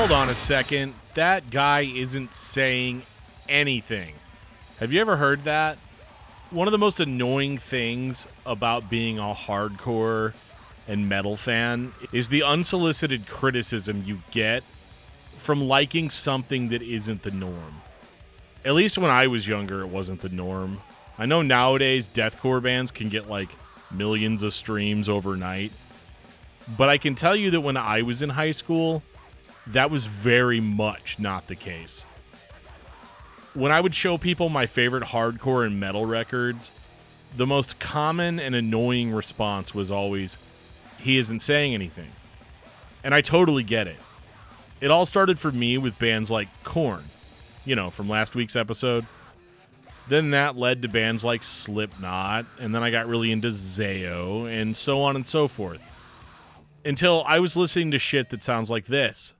Hold on a second. That guy isn't saying anything. Have you ever heard that? One of the most annoying things about being a hardcore and metal fan is the unsolicited criticism you get from liking something that isn't the norm. At least when I was younger, it wasn't the norm. I know nowadays deathcore bands can get like millions of streams overnight. But I can tell you that when I was in high school, that was very much not the case. When I would show people my favorite hardcore and metal records, the most common and annoying response was always, he isn't saying anything. And I totally get it. It all started for me with bands like Korn, you know, from last week's episode. Then that led to bands like Slipknot, and then I got really into Zao, and so on and so forth. Until I was listening to shit that sounds like this.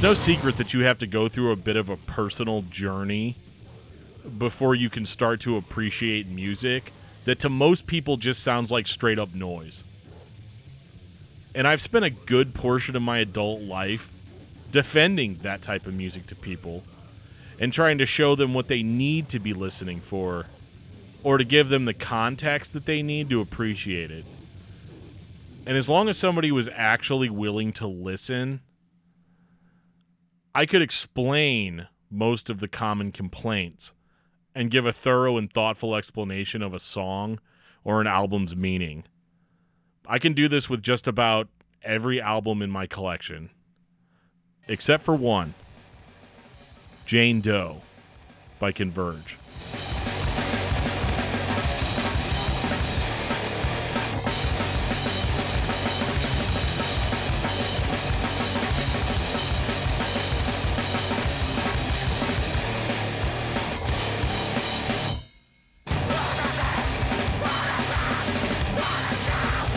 It's no secret that you have to go through a bit of a personal journey before you can start to appreciate music that to most people just sounds like straight up noise. And I've spent a good portion of my adult life defending that type of music to people and trying to show them what they need to be listening for or to give them the context that they need to appreciate it. And as long as somebody was actually willing to listen, I could explain most of the common complaints and give a thorough and thoughtful explanation of a song or an album's meaning. I can do this with just about every album in my collection, except for one Jane Doe by Converge.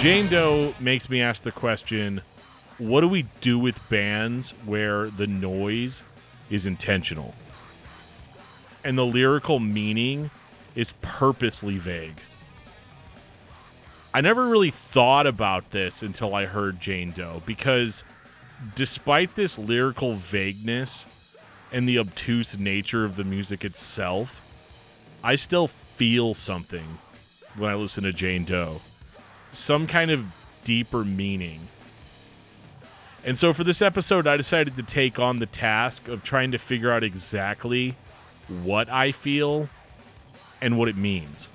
Jane Doe makes me ask the question what do we do with bands where the noise is intentional and the lyrical meaning is purposely vague? I never really thought about this until I heard Jane Doe because despite this lyrical vagueness and the obtuse nature of the music itself, I still feel something when I listen to Jane Doe some kind of deeper meaning. And so for this episode, I decided to take on the task of trying to figure out exactly what I feel and what it means.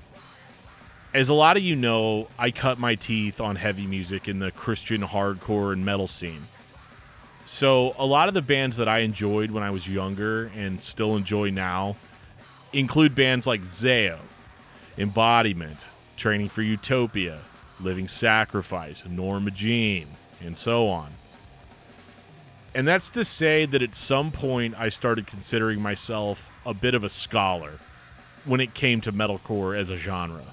As a lot of you know, I cut my teeth on heavy music in the Christian hardcore and metal scene. So, a lot of the bands that I enjoyed when I was younger and still enjoy now include bands like Zao, Embodyment, Training for Utopia, Living Sacrifice, Norma Jean, and so on. And that's to say that at some point I started considering myself a bit of a scholar when it came to metalcore as a genre.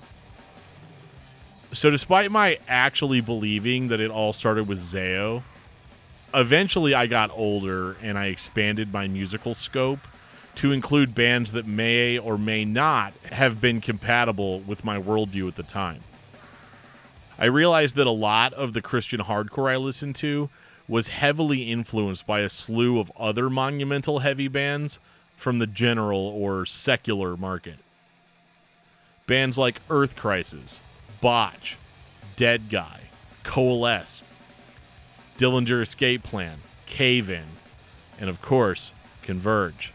So, despite my actually believing that it all started with Zao, eventually I got older and I expanded my musical scope to include bands that may or may not have been compatible with my worldview at the time. I realized that a lot of the Christian hardcore I listened to was heavily influenced by a slew of other monumental heavy bands from the general or secular market. Bands like Earth Crisis, Botch, Deadguy, Coalesce, Dillinger Escape Plan, Cave In, and of course, Converge.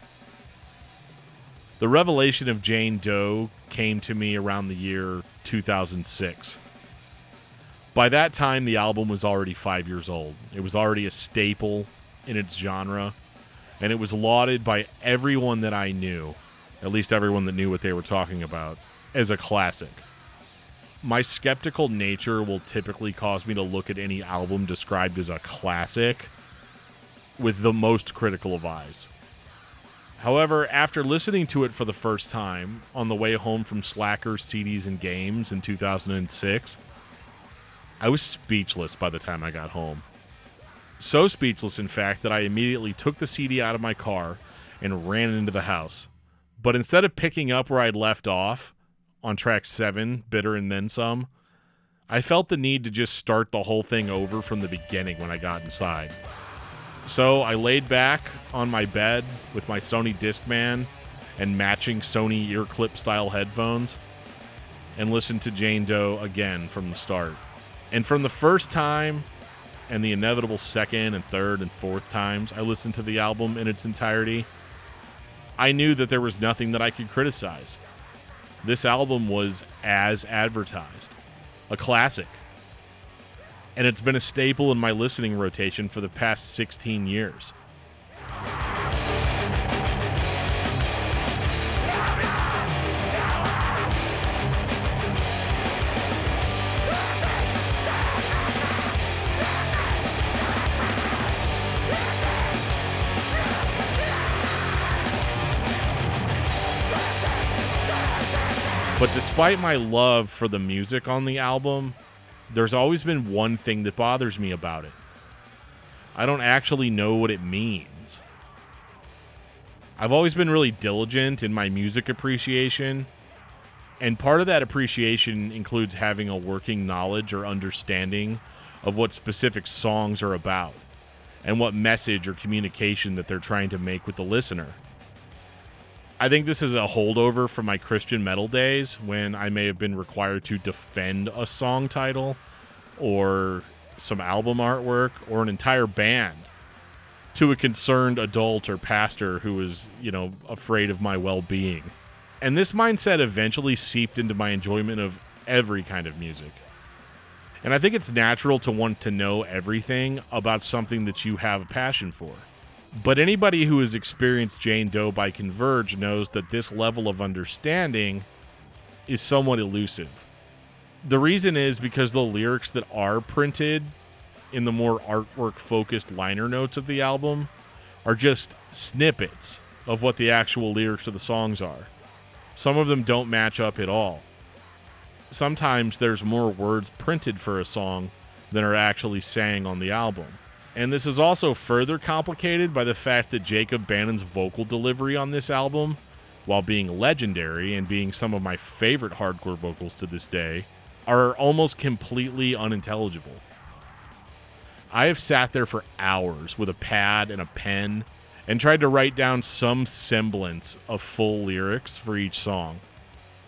The revelation of Jane Doe came to me around the year 2006. By that time, the album was already five years old. It was already a staple in its genre, and it was lauded by everyone that I knew, at least everyone that knew what they were talking about, as a classic. My skeptical nature will typically cause me to look at any album described as a classic with the most critical of eyes. However, after listening to it for the first time on the way home from Slacker CDs and Games in 2006, I was speechless by the time I got home. So speechless, in fact, that I immediately took the CD out of my car and ran into the house. But instead of picking up where I'd left off on track seven, Bitter and Then Some, I felt the need to just start the whole thing over from the beginning when I got inside. So I laid back on my bed with my Sony Discman and matching Sony ear clip style headphones and listened to Jane Doe again from the start. And from the first time and the inevitable second and third and fourth times I listened to the album in its entirety, I knew that there was nothing that I could criticize. This album was as advertised a classic. And it's been a staple in my listening rotation for the past 16 years. But despite my love for the music on the album, there's always been one thing that bothers me about it. I don't actually know what it means. I've always been really diligent in my music appreciation, and part of that appreciation includes having a working knowledge or understanding of what specific songs are about and what message or communication that they're trying to make with the listener. I think this is a holdover from my Christian metal days when I may have been required to defend a song title or some album artwork or an entire band to a concerned adult or pastor who was, you know, afraid of my well-being. And this mindset eventually seeped into my enjoyment of every kind of music. And I think it's natural to want to know everything about something that you have a passion for. But anybody who has experienced Jane Doe by Converge knows that this level of understanding is somewhat elusive. The reason is because the lyrics that are printed in the more artwork focused liner notes of the album are just snippets of what the actual lyrics of the songs are. Some of them don't match up at all. Sometimes there's more words printed for a song than are actually sang on the album. And this is also further complicated by the fact that Jacob Bannon's vocal delivery on this album, while being legendary and being some of my favorite hardcore vocals to this day, are almost completely unintelligible. I have sat there for hours with a pad and a pen and tried to write down some semblance of full lyrics for each song.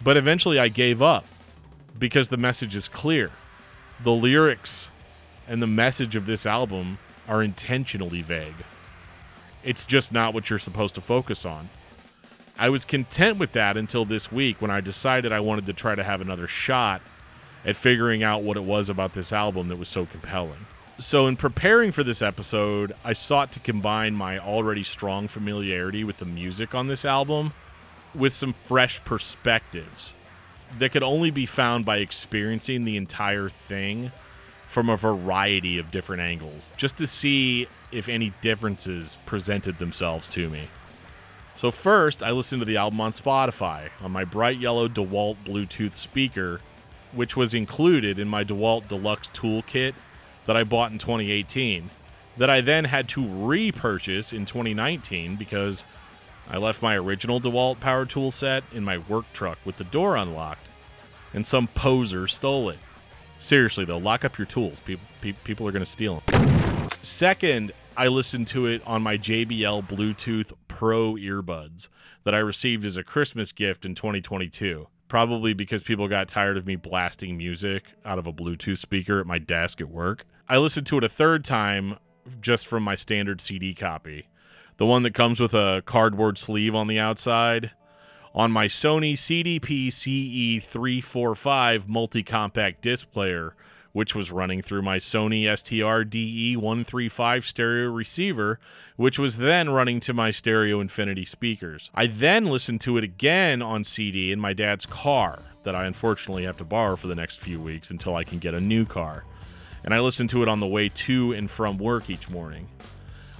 But eventually I gave up because the message is clear. The lyrics and the message of this album are intentionally vague. It's just not what you're supposed to focus on. I was content with that until this week when I decided I wanted to try to have another shot at figuring out what it was about this album that was so compelling. So, in preparing for this episode, I sought to combine my already strong familiarity with the music on this album with some fresh perspectives that could only be found by experiencing the entire thing from a variety of different angles just to see if any differences presented themselves to me. So, first, I listened to the album on Spotify on my bright yellow DeWalt Bluetooth speaker, which was included in my DeWalt Deluxe Toolkit that I bought in 2018, that I then had to repurchase in 2019 because I left my original DeWalt power tool set in my work truck with the door unlocked, and some poser stole it. Seriously though, lock up your tools. People people are going to steal them. Second, I listened to it on my JBL Bluetooth Pro earbuds that I received as a Christmas gift in 2022. Probably because people got tired of me blasting music out of a Bluetooth speaker at my desk at work. I listened to it a third time just from my standard CD copy. The one that comes with a cardboard sleeve on the outside on my Sony CDP CE345 multi compact disc player, which was running through my Sony STR DE135 stereo receiver, which was then running to my Stereo Infinity speakers. I then listened to it again on CD in my dad's car that I unfortunately have to borrow for the next few weeks until I can get a new car. And I listened to it on the way to and from work each morning.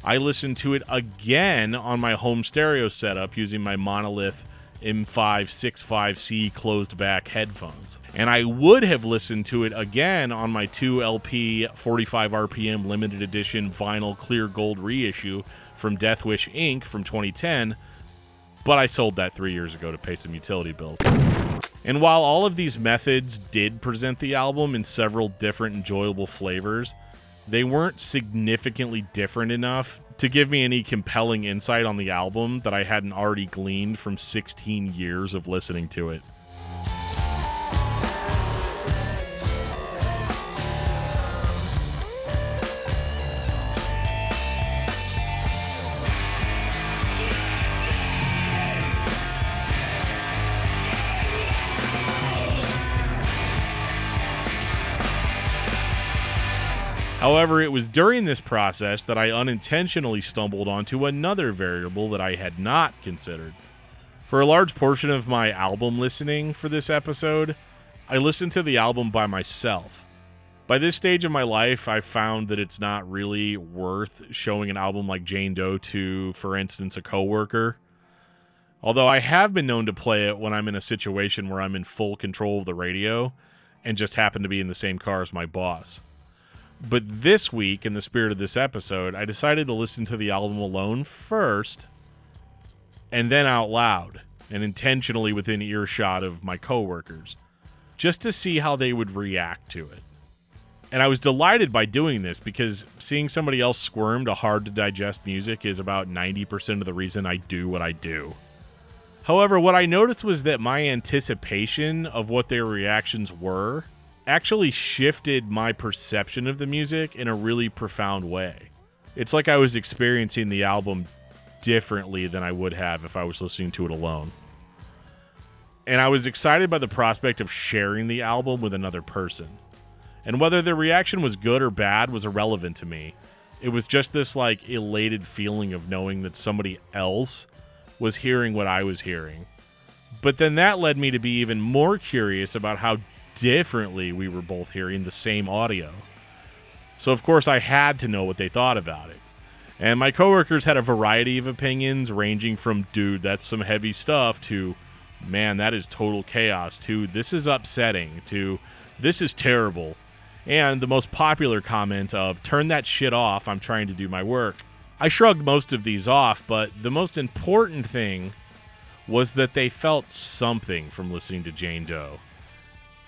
I listened to it again on my home stereo setup using my Monolith M565C closed back headphones. And I would have listened to it again on my 2LP 45 RPM limited edition vinyl clear gold reissue from Deathwish Inc. from 2010, but I sold that three years ago to pay some utility bills. And while all of these methods did present the album in several different enjoyable flavors, they weren't significantly different enough to give me any compelling insight on the album that I hadn't already gleaned from 16 years of listening to it. However, it was during this process that I unintentionally stumbled onto another variable that I had not considered. For a large portion of my album listening for this episode, I listened to the album by myself. By this stage of my life, I found that it's not really worth showing an album like Jane Doe to, for instance, a coworker. Although I have been known to play it when I'm in a situation where I'm in full control of the radio and just happen to be in the same car as my boss. But this week, in the spirit of this episode, I decided to listen to the album alone first and then out loud and intentionally within earshot of my coworkers just to see how they would react to it. And I was delighted by doing this because seeing somebody else squirm to hard to digest music is about 90% of the reason I do what I do. However, what I noticed was that my anticipation of what their reactions were actually shifted my perception of the music in a really profound way. It's like I was experiencing the album differently than I would have if I was listening to it alone. And I was excited by the prospect of sharing the album with another person. And whether their reaction was good or bad was irrelevant to me. It was just this like elated feeling of knowing that somebody else was hearing what I was hearing. But then that led me to be even more curious about how differently we were both hearing the same audio. So, of course, I had to know what they thought about it. And my coworkers had a variety of opinions, ranging from, dude, that's some heavy stuff, to, man, that is total chaos, to, this is upsetting, to, this is terrible. And the most popular comment of, turn that shit off, I'm trying to do my work. I shrugged most of these off, but the most important thing was that they felt something from listening to Jane Doe.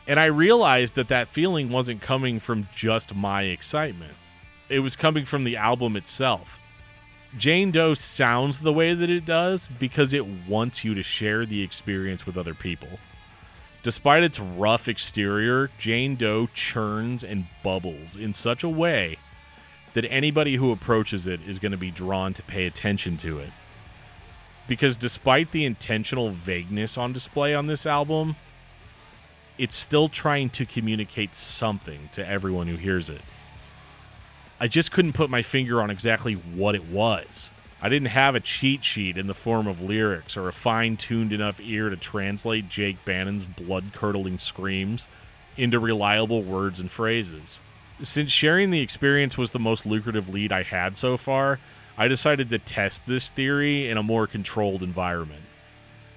And I realized that that feeling wasn't coming from just my excitement, it was coming from the album itself. Jane Doe sounds the way that it does because it wants you to share the experience with other people. Despite its rough exterior, Jane Doe churns and bubbles in such a way that anybody who approaches it is going to be drawn to pay attention to it. Because despite the intentional vagueness on display on this album, it's still trying to communicate something to everyone who hears it. I just couldn't put my finger on exactly what it was. I didn't have a cheat sheet in the form of lyrics or a fine tuned enough ear to translate Jake Bannon's blood curdling screams into reliable words and phrases. Since sharing the experience was the most lucrative lead I had so far, I decided to test this theory in a more controlled environment.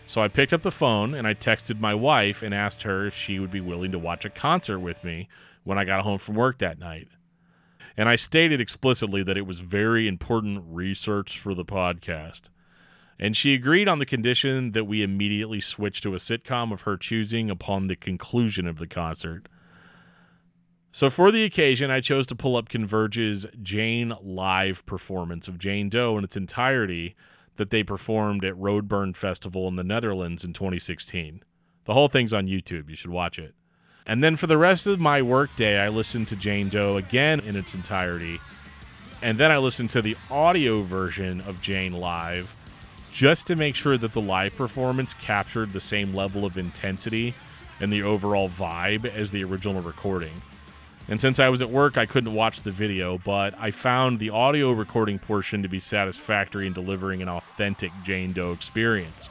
So I picked up the phone and I texted my wife and asked her if she would be willing to watch a concert with me when I got home from work that night. And I stated explicitly that it was very important research for the podcast. And she agreed on the condition that we immediately switch to a sitcom of her choosing upon the conclusion of the concert. So, for the occasion, I chose to pull up Converge's Jane live performance of Jane Doe in its entirety that they performed at Roadburn Festival in the Netherlands in 2016. The whole thing's on YouTube. You should watch it. And then for the rest of my workday, I listened to Jane Doe again in its entirety. And then I listened to the audio version of Jane live just to make sure that the live performance captured the same level of intensity and the overall vibe as the original recording. And since I was at work, I couldn't watch the video, but I found the audio recording portion to be satisfactory in delivering an authentic Jane Doe experience.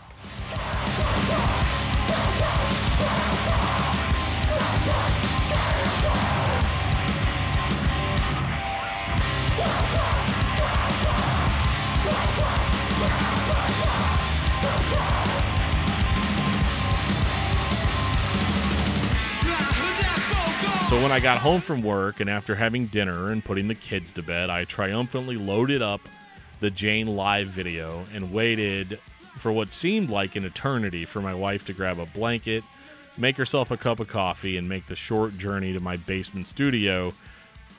So when I got home from work and after having dinner and putting the kids to bed, I triumphantly loaded up the Jane live video and waited for what seemed like an eternity for my wife to grab a blanket, make herself a cup of coffee, and make the short journey to my basement studio,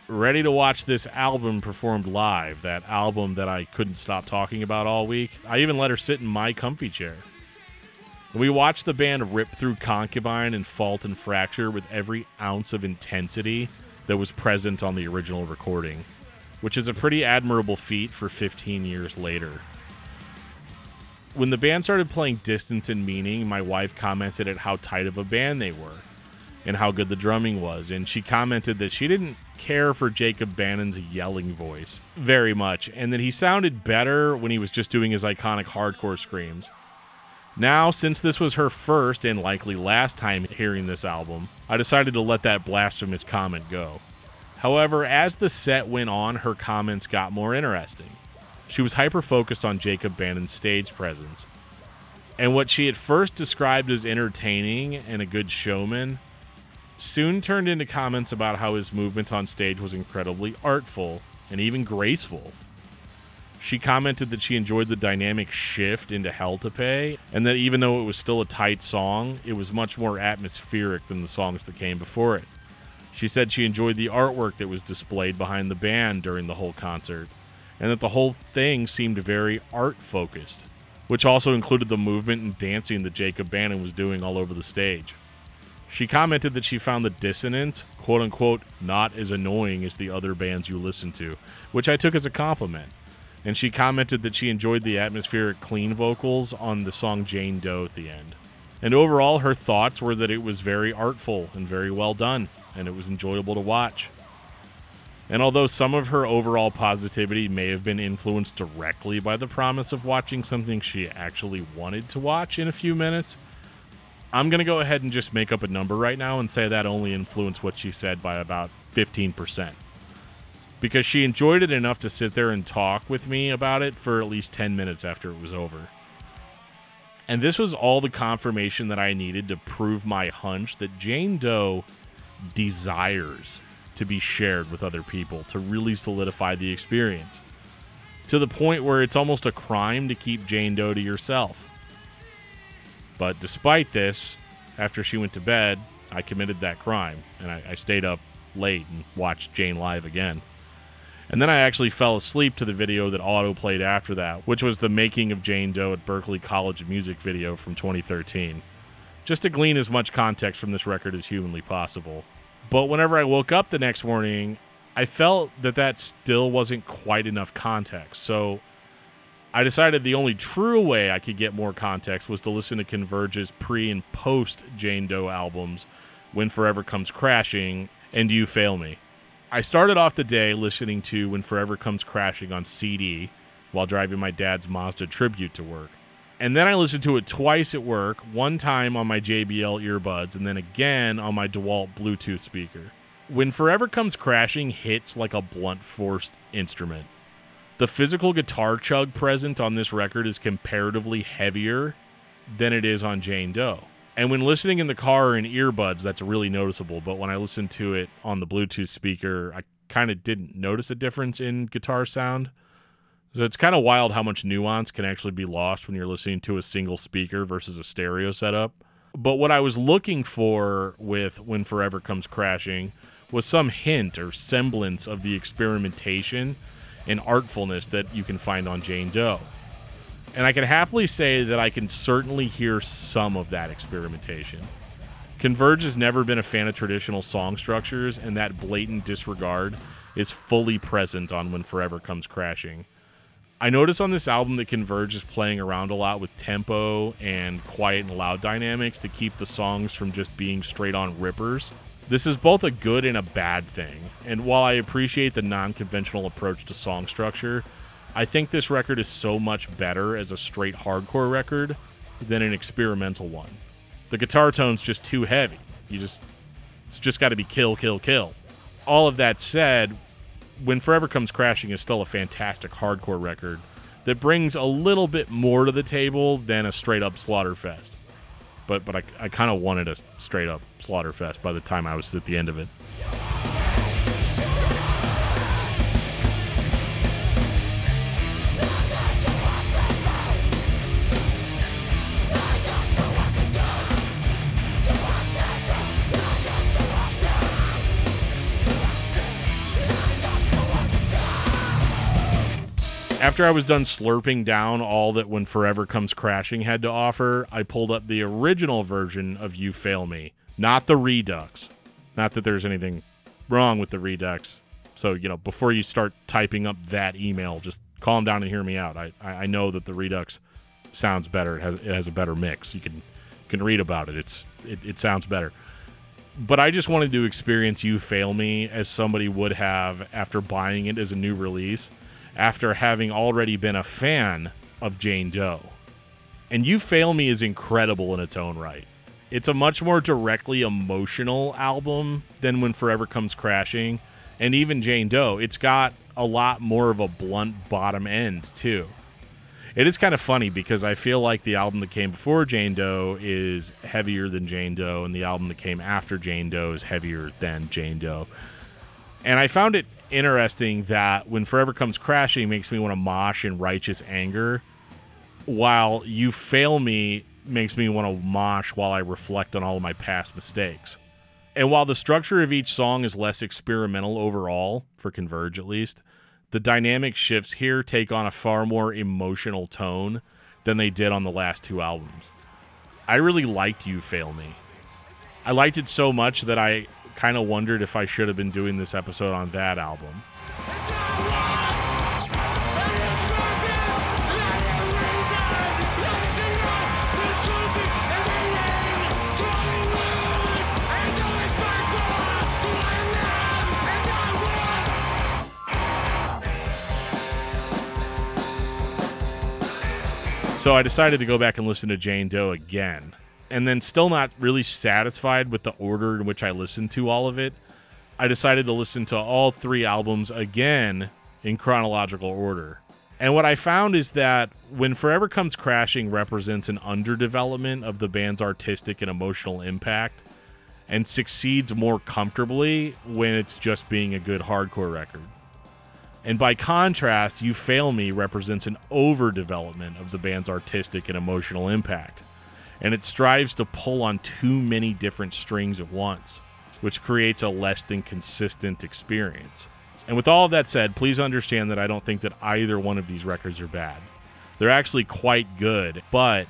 ready to watch this album performed live. That album that I couldn't stop talking about all week. I even let her sit in my comfy chair. We watched the band rip through Concubine and Fault and Fracture with every ounce of intensity that was present on the original recording, which is a pretty admirable feat for 15 years later. When the band started playing Distance and Meaning, my wife commented at how tight of a band they were and how good the drumming was, and she commented that she didn't care for Jacob Bannon's yelling voice very much, and that he sounded better when he was just doing his iconic hardcore screams. Now, since this was her first and likely last time hearing this album, I decided to let that blasphemous comment go. However, as the set went on, her comments got more interesting. She was hyper focused on Jacob Bannon's stage presence. And what she at first described as entertaining and a good showman soon turned into comments about how his movement on stage was incredibly artful and even graceful. She commented that she enjoyed the dynamic shift into Hell to Pay, and that even though it was still a tight song, it was much more atmospheric than the songs that came before it. She said she enjoyed the artwork that was displayed behind the band during the whole concert, and that the whole thing seemed very art focused, which also included the movement and dancing that Jacob Bannon was doing all over the stage. She commented that she found the dissonance, quote unquote, not as annoying as the other bands you listen to, which I took as a compliment and she commented that she enjoyed the atmospheric clean vocals on the song Jane Doe at the end. And overall, her thoughts were that it was very artful and very well done, and it was enjoyable to watch. And although some of her overall positivity may have been influenced directly by the promise of watching something she actually wanted to watch in a few minutes, I'm going to go ahead and just make up a number right now and say that only influenced what she said by about 15% because she enjoyed it enough to sit there and talk with me about it for at least 10 minutes after it was over. And this was all the confirmation that I needed to prove my hunch that Jane Doe desires to be shared with other people to really solidify the experience. To the point where it's almost a crime to keep Jane Doe to yourself. But despite this, after she went to bed, I committed that crime and I, I stayed up late and watched Jane live again. And then I actually fell asleep to the video that auto played after that, which was the making of Jane Doe at Berklee College of music video from 2013. Just to glean as much context from this record as humanly possible. But whenever I woke up the next morning, I felt that that still wasn't quite enough context. So I decided the only true way I could get more context was to listen to Converge's pre and post Jane Doe albums, When Forever Comes Crashing, and You Fail Me. I started off the day listening to When Forever Comes Crashing on CD while driving my dad's Mazda Tribute to work. And then I listened to it twice at work, one time on my JBL earbuds, and then again on my DeWalt Bluetooth speaker. When Forever Comes Crashing hits like a blunt force instrument. The physical guitar chug present on this record is comparatively heavier than it is on Jane Doe. And when listening in the car in earbuds, that's really noticeable. But when I listened to it on the Bluetooth speaker, I kind of didn't notice a difference in guitar sound. So it's kind of wild how much nuance can actually be lost when you're listening to a single speaker versus a stereo setup. But what I was looking for with When Forever Comes Crashing was some hint or semblance of the experimentation and artfulness that you can find on Jane Doe. And I can happily say that I can certainly hear some of that experimentation. Converge has never been a fan of traditional song structures, and that blatant disregard is fully present on When Forever Comes Crashing. I notice on this album that Converge is playing around a lot with tempo and quiet and loud dynamics to keep the songs from just being straight on rippers. This is both a good and a bad thing, and while I appreciate the non conventional approach to song structure, I think this record is so much better as a straight hardcore record than an experimental one. The guitar tone's just too heavy. You just it's just got to be kill kill kill. All of that said, when Forever Comes Crashing is still a fantastic hardcore record that brings a little bit more to the table than a straight up Slaughterfest. but but I, I kind of wanted a straight up Slaughterfest by the time I was at the end of it. After I was done slurping down all that When Forever Comes Crashing had to offer, I pulled up the original version of You Fail Me, not the Redux. Not that there's anything wrong with the Redux. So, you know, before you start typing up that email, just calm down and hear me out. I, I know that the Redux sounds better. It has, it has a better mix. You can can read about it. It's it, it sounds better. But I just wanted to experience You Fail Me as somebody would have after buying it as a new release after having already been a fan of Jane Doe. And You Fail Me is incredible in its own right. It's a much more directly emotional album than When Forever Comes Crashing and even Jane Doe. It's got a lot more of a blunt bottom end, too. It is kind of funny because I feel like the album that came before Jane Doe is heavier than Jane Doe, and the album that came after Jane Doe is heavier than Jane Doe. And I found it interesting that when Forever Comes Crashing makes me want to mosh in righteous anger, while You Fail Me makes me want to mosh while I reflect on all of my past mistakes. And while the structure of each song is less experimental overall, for Converge at least, the dynamic shifts here take on a far more emotional tone than they did on the last two albums. I really liked You Fail Me. I liked it so much that I kind of wondered if I should have been doing this episode on that album. So I decided to go back and listen to Jane Doe again and then still not really satisfied with the order in which I listened to all of it, I decided to listen to all three albums again in chronological order. And what I found is that when Forever Comes Crashing represents an underdevelopment of the band's artistic and emotional impact and succeeds more comfortably when it's just being a good hardcore record. And by contrast, You Fail Me represents an overdevelopment of the band's artistic and emotional impact and it strives to pull on too many different strings at once, which creates a less than consistent experience. And with all of that said, please understand that I don't think that either one of these records are bad. They're actually quite good, but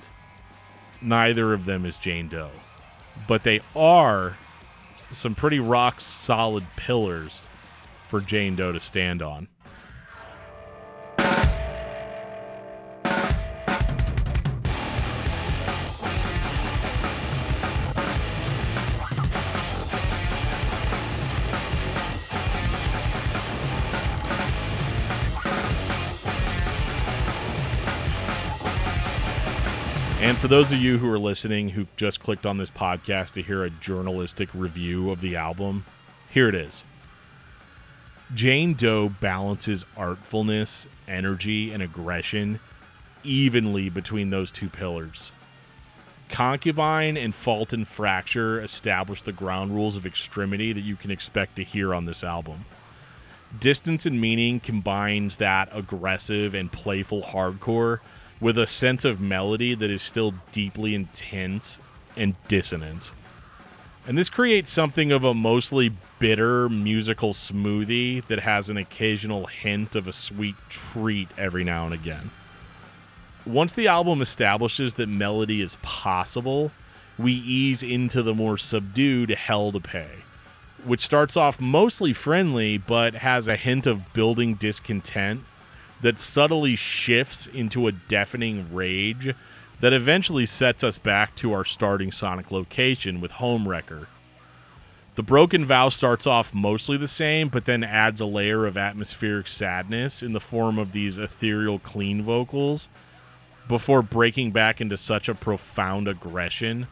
neither of them is Jane Doe. But they are some pretty rock solid pillars for Jane Doe to stand on. For those of you who are listening who just clicked on this podcast to hear a journalistic review of the album, here it is. Jane Doe balances artfulness, energy, and aggression evenly between those two pillars. Concubine and Fault and Fracture establish the ground rules of extremity that you can expect to hear on this album. Distance and Meaning combines that aggressive and playful hardcore with a sense of melody that is still deeply intense and dissonance. And this creates something of a mostly bitter musical smoothie that has an occasional hint of a sweet treat every now and again. Once the album establishes that melody is possible, we ease into the more subdued Hell to Pay, which starts off mostly friendly but has a hint of building discontent that subtly shifts into a deafening rage that eventually sets us back to our starting sonic location with Homewrecker. The Broken Vow starts off mostly the same, but then adds a layer of atmospheric sadness in the form of these ethereal clean vocals before breaking back into such a profound aggression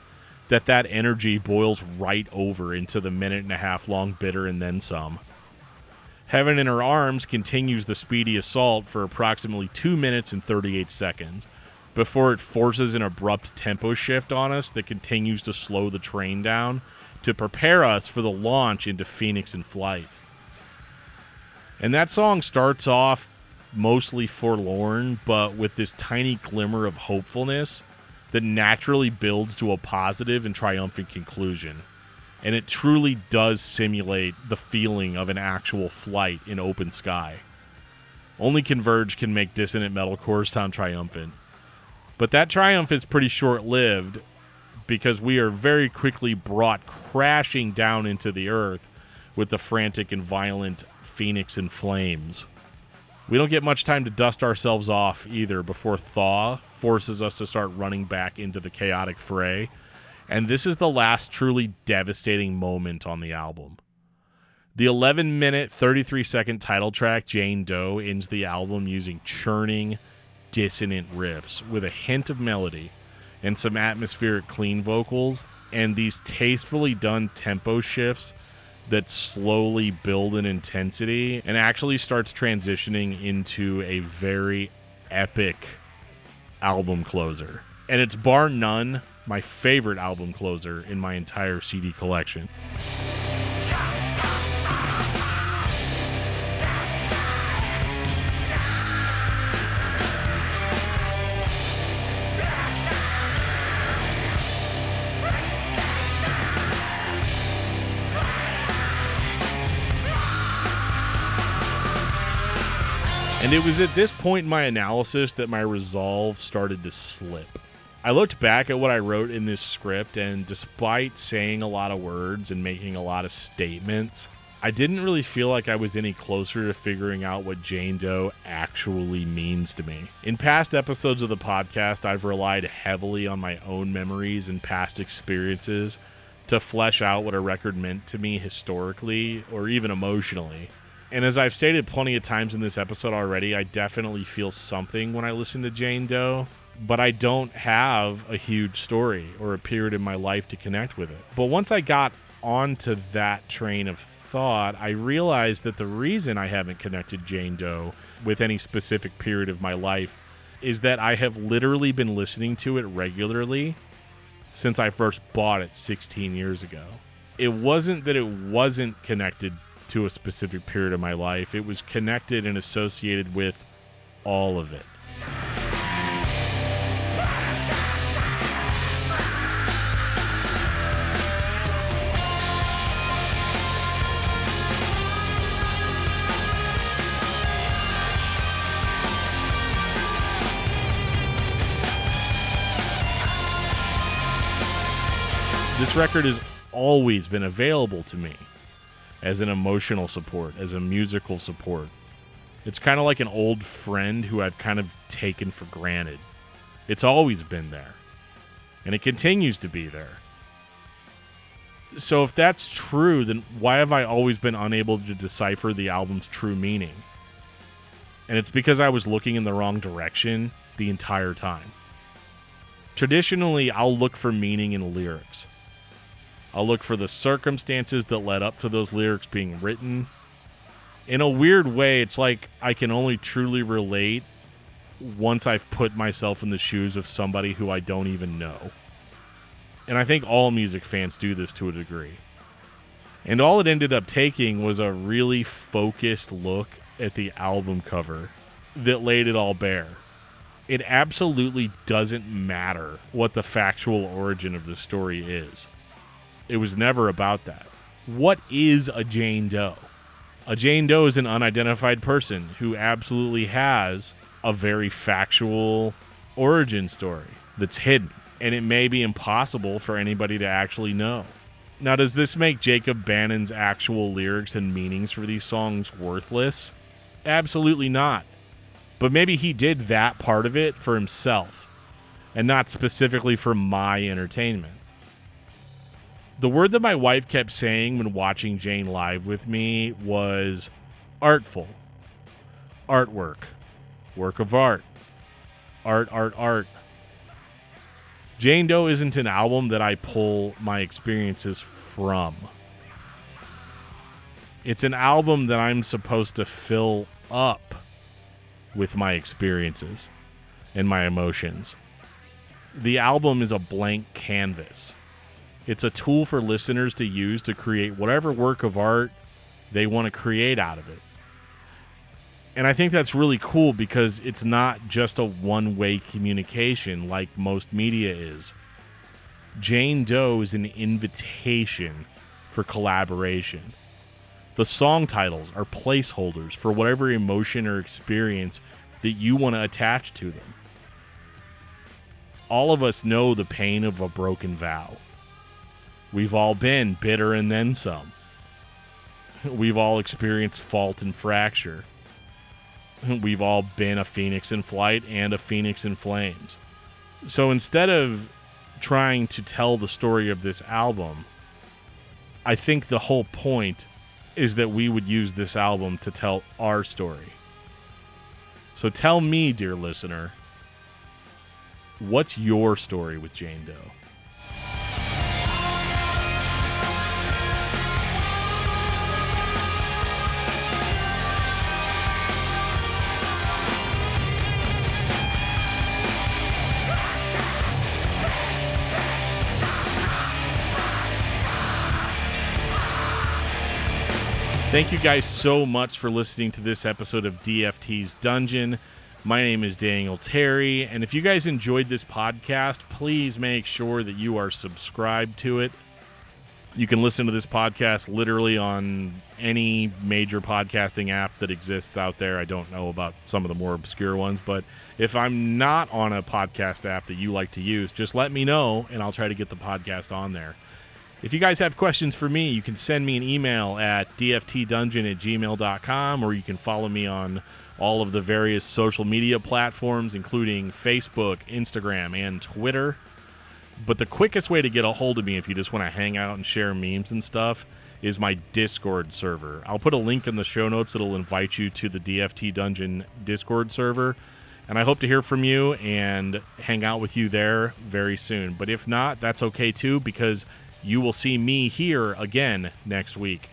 that that energy boils right over into the minute and a half long bitter and then some. Heaven in Her Arms continues the speedy assault for approximately 2 minutes and 38 seconds, before it forces an abrupt tempo shift on us that continues to slow the train down to prepare us for the launch into Phoenix in Flight. And that song starts off mostly forlorn, but with this tiny glimmer of hopefulness that naturally builds to a positive and triumphant conclusion. And it truly does simulate the feeling of an actual flight in open sky. Only Converge can make dissonant metalcore sound triumphant. But that triumph is pretty short lived because we are very quickly brought crashing down into the earth with the frantic and violent Phoenix in flames. We don't get much time to dust ourselves off either before Thaw forces us to start running back into the chaotic fray. And this is the last truly devastating moment on the album. The 11 minute, 33 second title track, Jane Doe, ends the album using churning, dissonant riffs with a hint of melody and some atmospheric clean vocals and these tastefully done tempo shifts that slowly build in intensity and actually starts transitioning into a very epic album closer. And it's bar none my favorite album closer in my entire CD collection. And it was at this point in my analysis that my resolve started to slip. I looked back at what I wrote in this script, and despite saying a lot of words and making a lot of statements, I didn't really feel like I was any closer to figuring out what Jane Doe actually means to me. In past episodes of the podcast, I've relied heavily on my own memories and past experiences to flesh out what a record meant to me historically or even emotionally. And as I've stated plenty of times in this episode already, I definitely feel something when I listen to Jane Doe, but I don't have a huge story or a period in my life to connect with it. But once I got onto that train of thought, I realized that the reason I haven't connected Jane Doe with any specific period of my life is that I have literally been listening to it regularly since I first bought it 16 years ago. It wasn't that it wasn't connected to a specific period of my life. It was connected and associated with all of it. This record has always been available to me as an emotional support, as a musical support. It's kind of like an old friend who I've kind of taken for granted. It's always been there, and it continues to be there. So, if that's true, then why have I always been unable to decipher the album's true meaning? And it's because I was looking in the wrong direction the entire time. Traditionally, I'll look for meaning in lyrics. I'll look for the circumstances that led up to those lyrics being written. In a weird way, it's like I can only truly relate once I've put myself in the shoes of somebody who I don't even know. And I think all music fans do this to a degree. And all it ended up taking was a really focused look at the album cover that laid it all bare. It absolutely doesn't matter what the factual origin of the story is. It was never about that. What is a Jane Doe? A Jane Doe is an unidentified person who absolutely has a very factual origin story that's hidden, and it may be impossible for anybody to actually know. Now, does this make Jacob Bannon's actual lyrics and meanings for these songs worthless? Absolutely not. But maybe he did that part of it for himself and not specifically for my entertainment. The word that my wife kept saying when watching Jane live with me was artful, artwork, work of art, art, art, art. Jane Doe isn't an album that I pull my experiences from. It's an album that I'm supposed to fill up with my experiences and my emotions. the album is a blank canvas. It's a tool for listeners to use to create whatever work of art they want to create out of it. And I think that's really cool because it's not just a one way communication like most media is. Jane Doe is an invitation for collaboration. The song titles are placeholders for whatever emotion or experience that you want to attach to them. All of us know the pain of a broken vow. We've all been bitter and then some. We've all experienced fault and fracture. We've all been a phoenix in flight and a phoenix in flames. So instead of trying to tell the story of this album, I think the whole point is that we would use this album to tell our story. So tell me, dear listener, what's your story with Jane Doe? Thank you guys so much for listening to this episode of DFT's Dungeon. My name is Daniel Terry, and if you guys enjoyed this podcast, please make sure that you are subscribed to it. You can listen to this podcast literally on any major podcasting app that exists out there. I don't know about some of the more obscure ones, but if I'm not on a podcast app that you like to use, just let me know and I'll try to get the podcast on there. If you guys have questions for me, you can send me an email at dftdungeon at gmail.com or you can follow me on all of the various social media platforms, including Facebook, Instagram, and Twitter. But the quickest way to get a hold of me if you just want to hang out and share memes and stuff is my Discord server. I'll put a link in the show notes that'll invite you to the DFT Dungeon Discord server. And I hope to hear from you and hang out with you there very soon. But if not, that's okay too, because you will see me here again next week.